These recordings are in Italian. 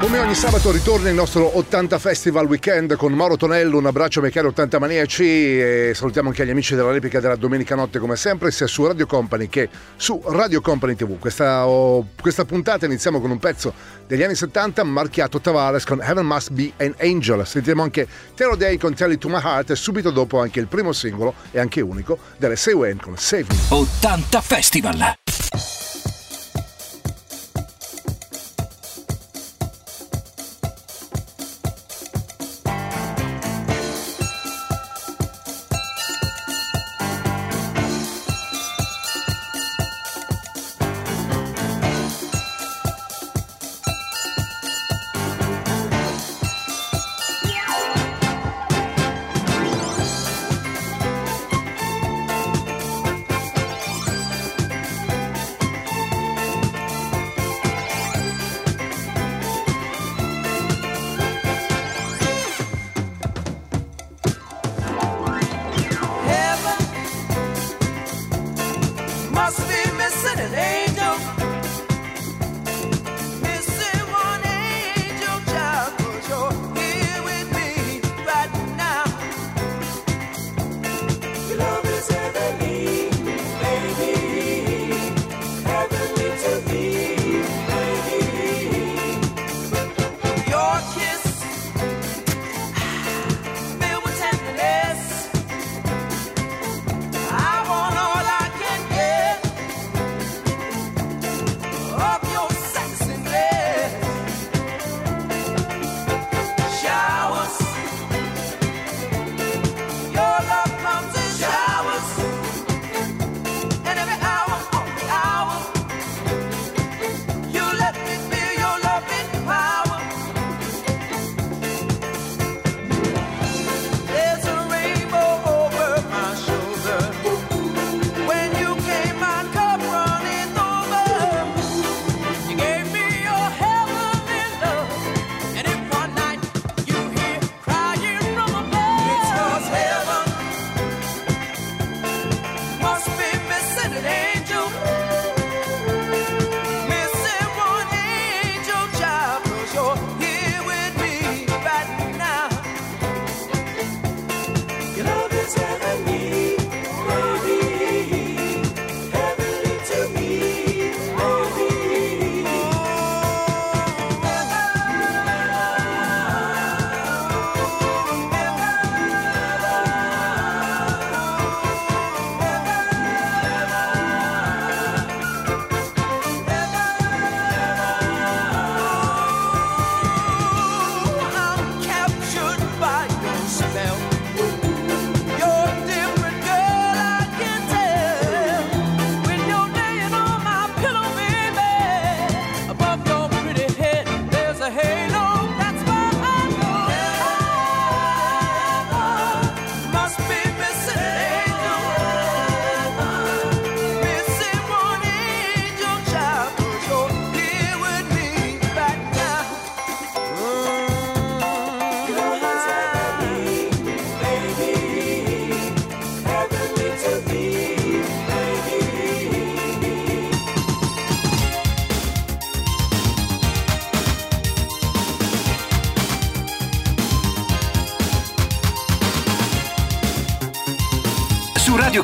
Come ogni sabato ritorna il nostro 80 Festival Weekend con Mauro Tonello, un abbraccio ai cari 80 maniaci e salutiamo anche gli amici della replica della domenica notte come sempre sia su Radio Company che su Radio Company TV. Questa, oh, questa puntata iniziamo con un pezzo degli anni 70 marchiato Tavares con Heaven Must Be an Angel. Sentiremo anche Terror Day con Tell It To My Heart e subito dopo anche il primo singolo e anche unico delle Say When con Save Me. 80 Festival.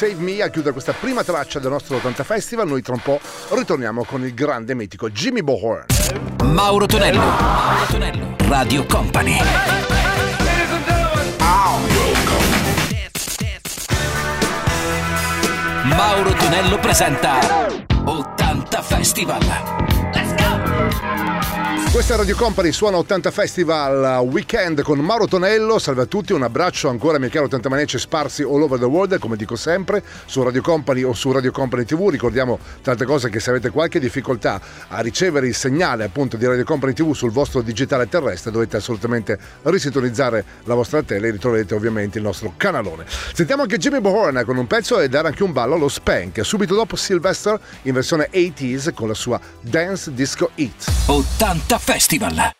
Save Me a chiudere questa prima traccia del nostro 80 Festival. Noi tra un po' ritorniamo con il grande mitico Jimmy Bohorn. Mauro Tonello, Mauro Tonello, Radio Company. Mauro Tonello presenta 80 Festival. Questa è Radio Company, suona 80 Festival Weekend con Mauro Tonello. Salve a tutti, un abbraccio ancora ai miei cari 80 manecce sparsi all over the world, come dico sempre, su Radio Company o su Radio Company TV. Ricordiamo tante cose che se avete qualche difficoltà a ricevere il segnale appunto di Radio Company TV sul vostro digitale terrestre, dovete assolutamente risintonizzare la vostra tele e ritroverete ovviamente il nostro canalone. Sentiamo anche Jimmy Bohorn con un pezzo e dare anche un ballo allo Spank, subito dopo Sylvester in versione 80s con la sua Dance Disco Eat. 80 Festival.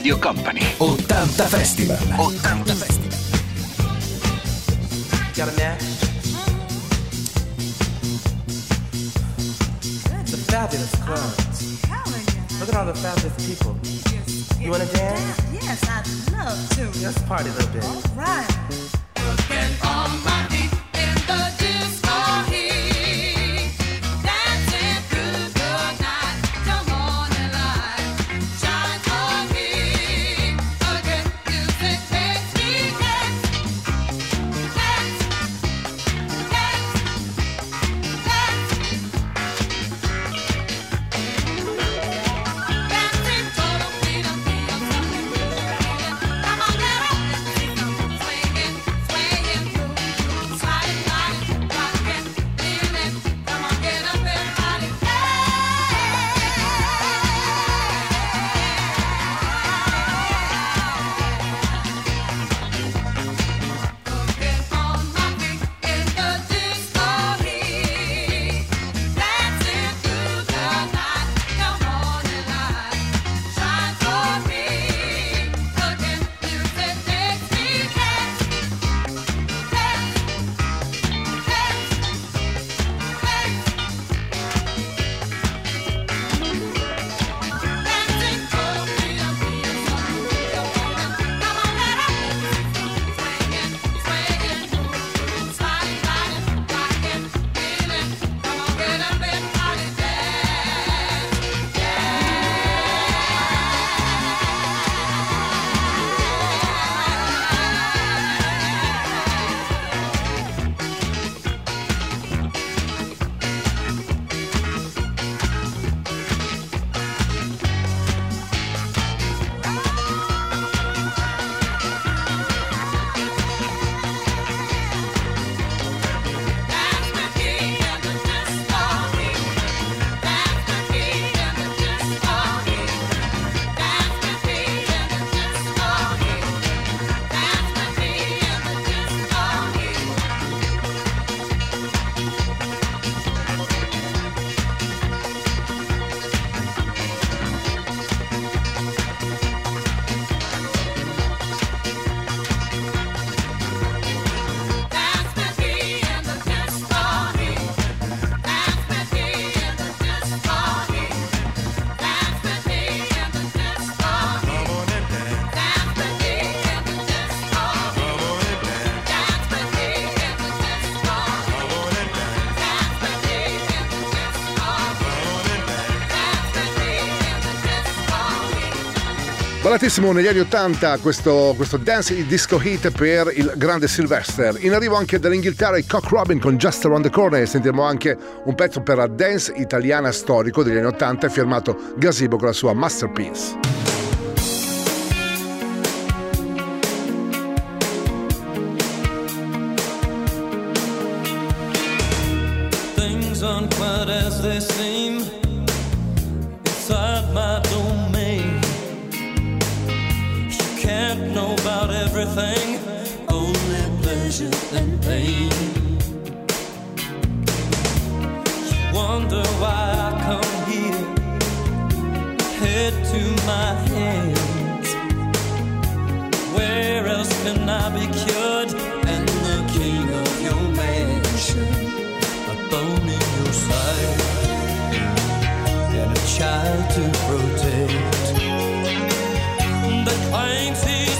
Radio Company. 80 Festival. 80 Festival. Got a match? It's a fabulous club. Look at all the fabulous people. You wanna dance? Yes, I'd love to. Let's party a little bit. All right. Ballatissimo negli anni 80 questo, questo dance disco hit per il grande Sylvester. In arrivo anche dall'Inghilterra i Cock Robin con Just Around the Corner. Sentiamo anche un pezzo per la dance italiana storico degli anni 80 firmato Gazebo con la sua Masterpiece. as everything, only pleasure and pain. You wonder why I come here, head to my hands. Where else can I be cured? And the king of your mansion, a bone in your side, and a child to protect The claims he's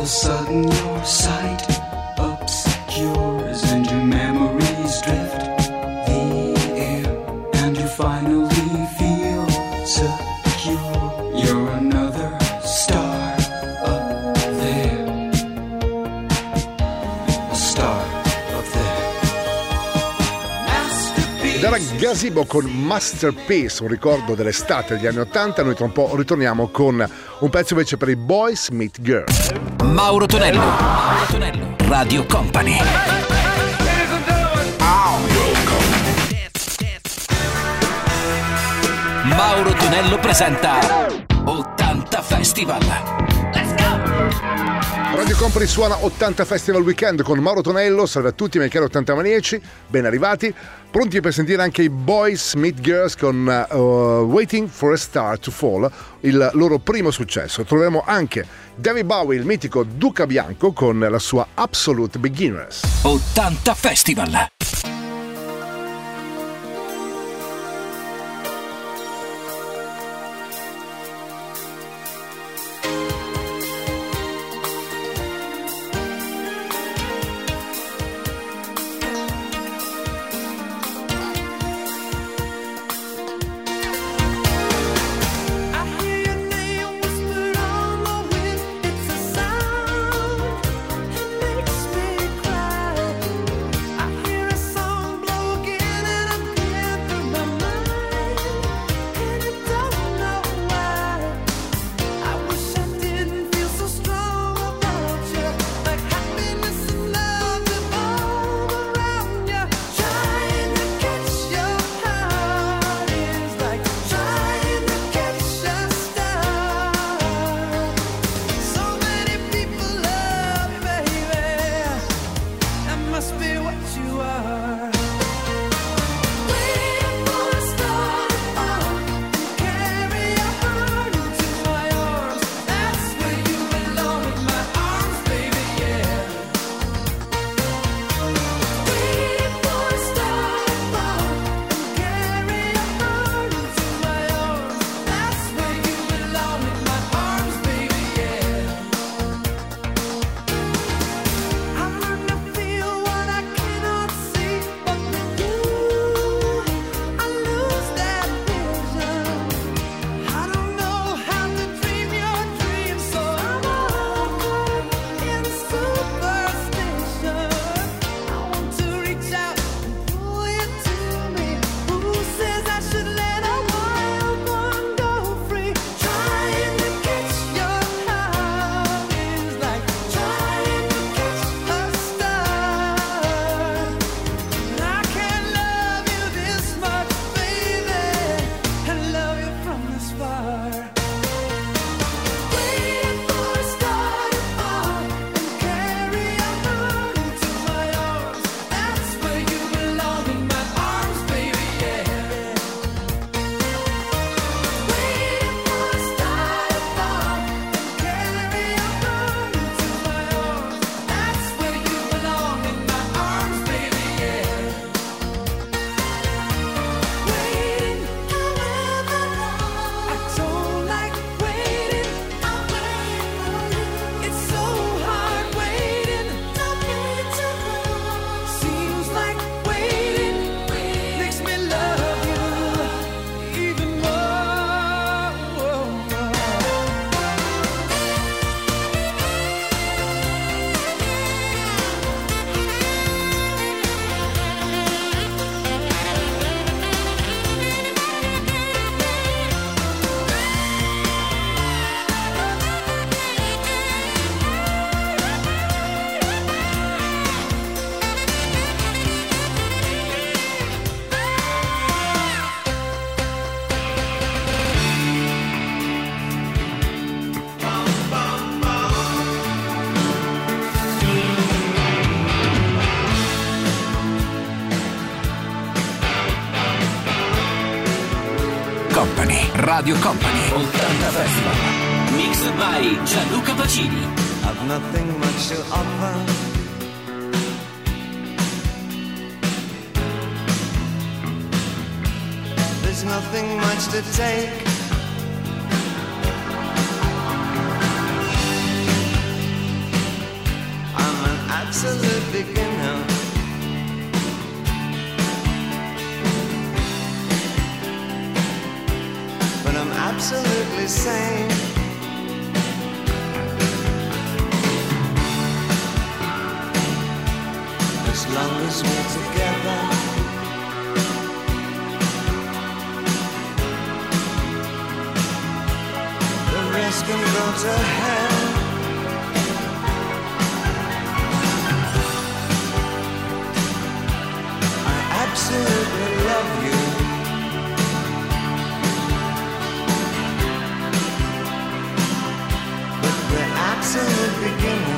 of a sudden your sight Gazebo con Masterpiece, un ricordo dell'estate degli anni 80. Noi tra un po' ritorniamo con un pezzo invece per i Boys Meet Girls. Mauro Tonello, Mauro Tonello, Radio Company. Mauro Tonello presenta 80 Festival. Radio Company suona 80 Festival Weekend con Mauro Tonello, salve a tutti miei cari 80 manieci, ben arrivati, pronti per sentire anche i Boys Meet Girls con uh, Waiting for a Star to Fall, il loro primo successo. Troveremo anche David Bowie, il mitico Duca Bianco con la sua Absolute Beginners. 80 Festival! Radio Company. 80 Festival Mixed by Gianluca Pacini I've nothing much to offer There's nothing much to take. I'm an absolute beginner. same. As long as we're together. The rest can go to hell. to begin with.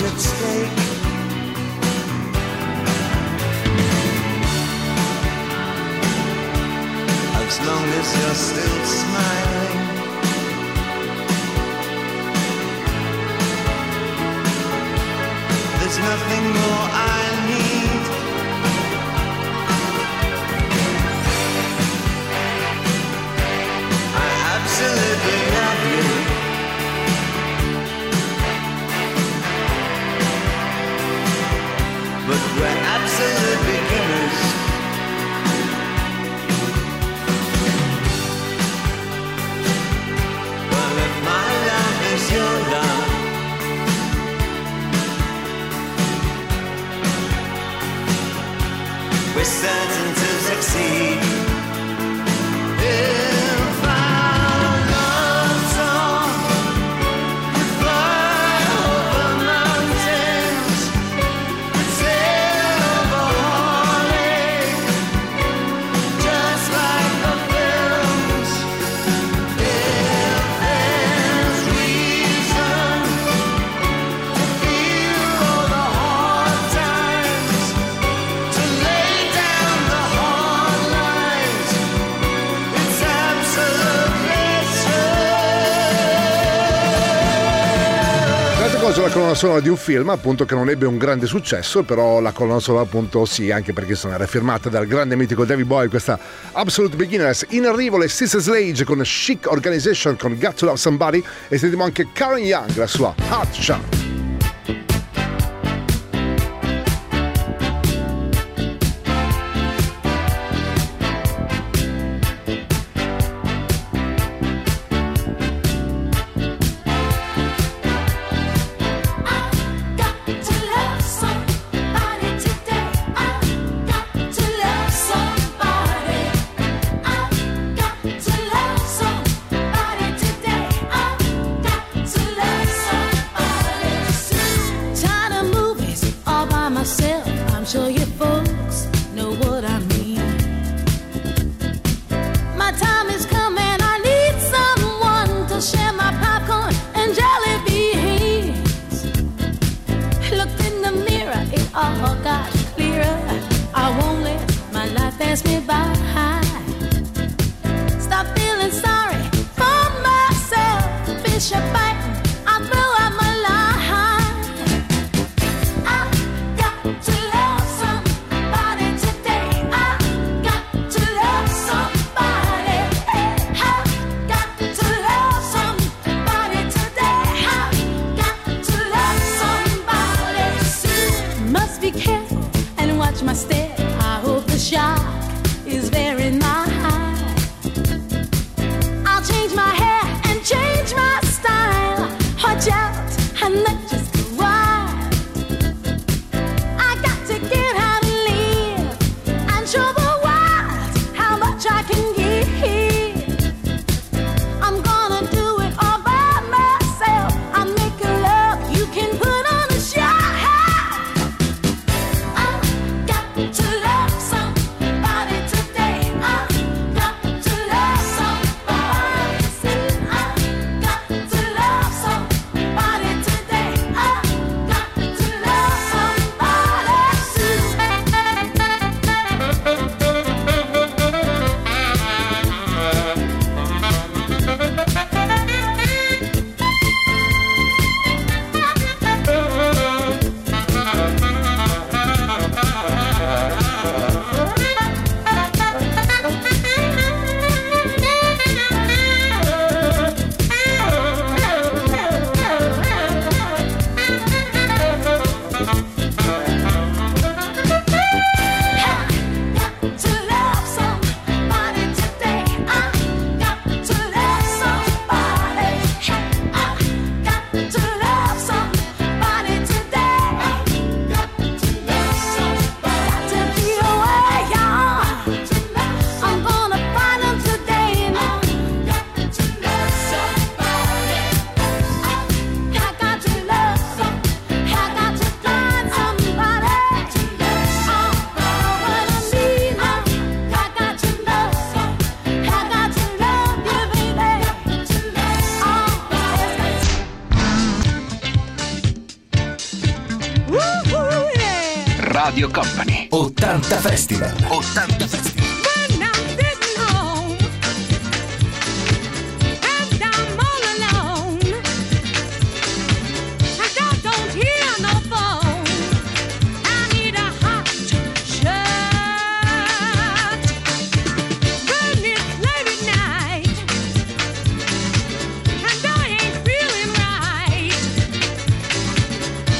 much at stake. As long as you're still smiling. colonna sonora di un film appunto che non ebbe un grande successo, però la colonna sonora appunto sì, anche perché insomma era firmata dal grande mitico David Boy, questa Absolute Beginners. In arrivo le Sister Slage con Chic Organization con Got to Love Somebody e sentiamo anche Karen Young, la sua Heart Shot.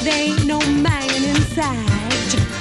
ain't no man inside.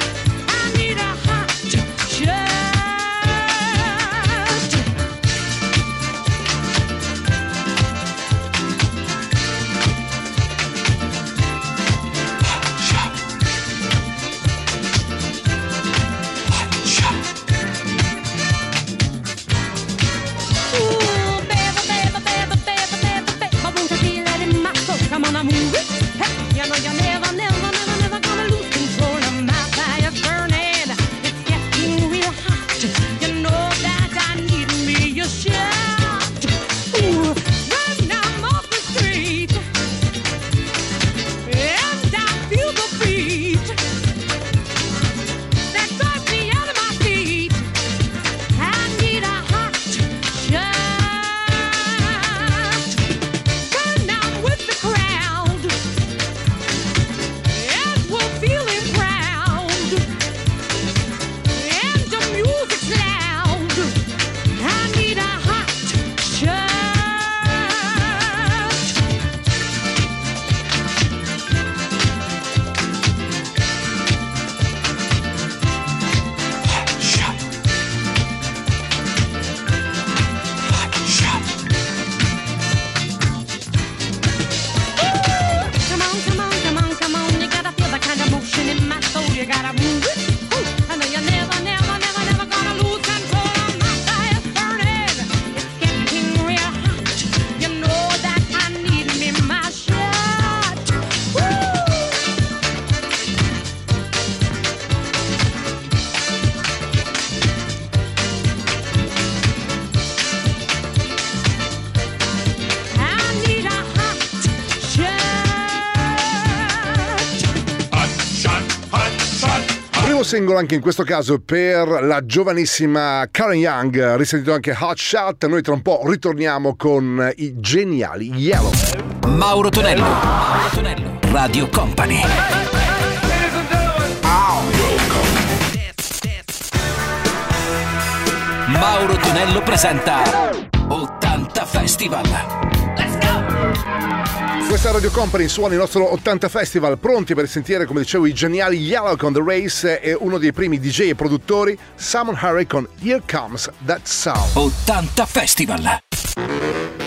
singolo anche in questo caso per la giovanissima Karen Young, risentito anche Hot Shot. Noi tra un po' ritorniamo con i geniali Yellow. Mauro Tonello, Mauro Tonello. Radio Company. Mauro Tonello presenta 80 Festival. Questa Radio Company suona il nostro 80 Festival, pronti per sentire, come dicevo, i geniali Yellow con The Race e uno dei primi DJ e produttori, Simon Harry con Here Comes That Sound. 80 Festival!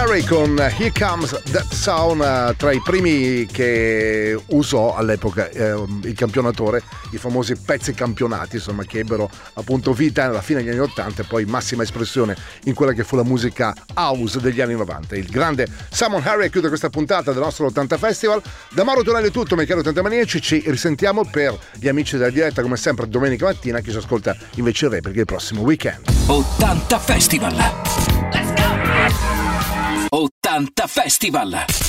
Harry con Here Comes That Sound, eh, tra i primi che usò all'epoca eh, il campionatore, i famosi pezzi campionati, insomma, che ebbero appunto vita alla fine degli anni 80 e poi massima espressione in quella che fu la musica house degli anni 90. Il grande Simon Harry chiude questa puntata del nostro 80 Festival. Da Mauro Tonelli è tutto, cari 80 maniaci, ci risentiamo per gli amici della diretta come sempre domenica mattina, chi ci ascolta invece il replica il prossimo weekend. 80 Festival. 80 Festival.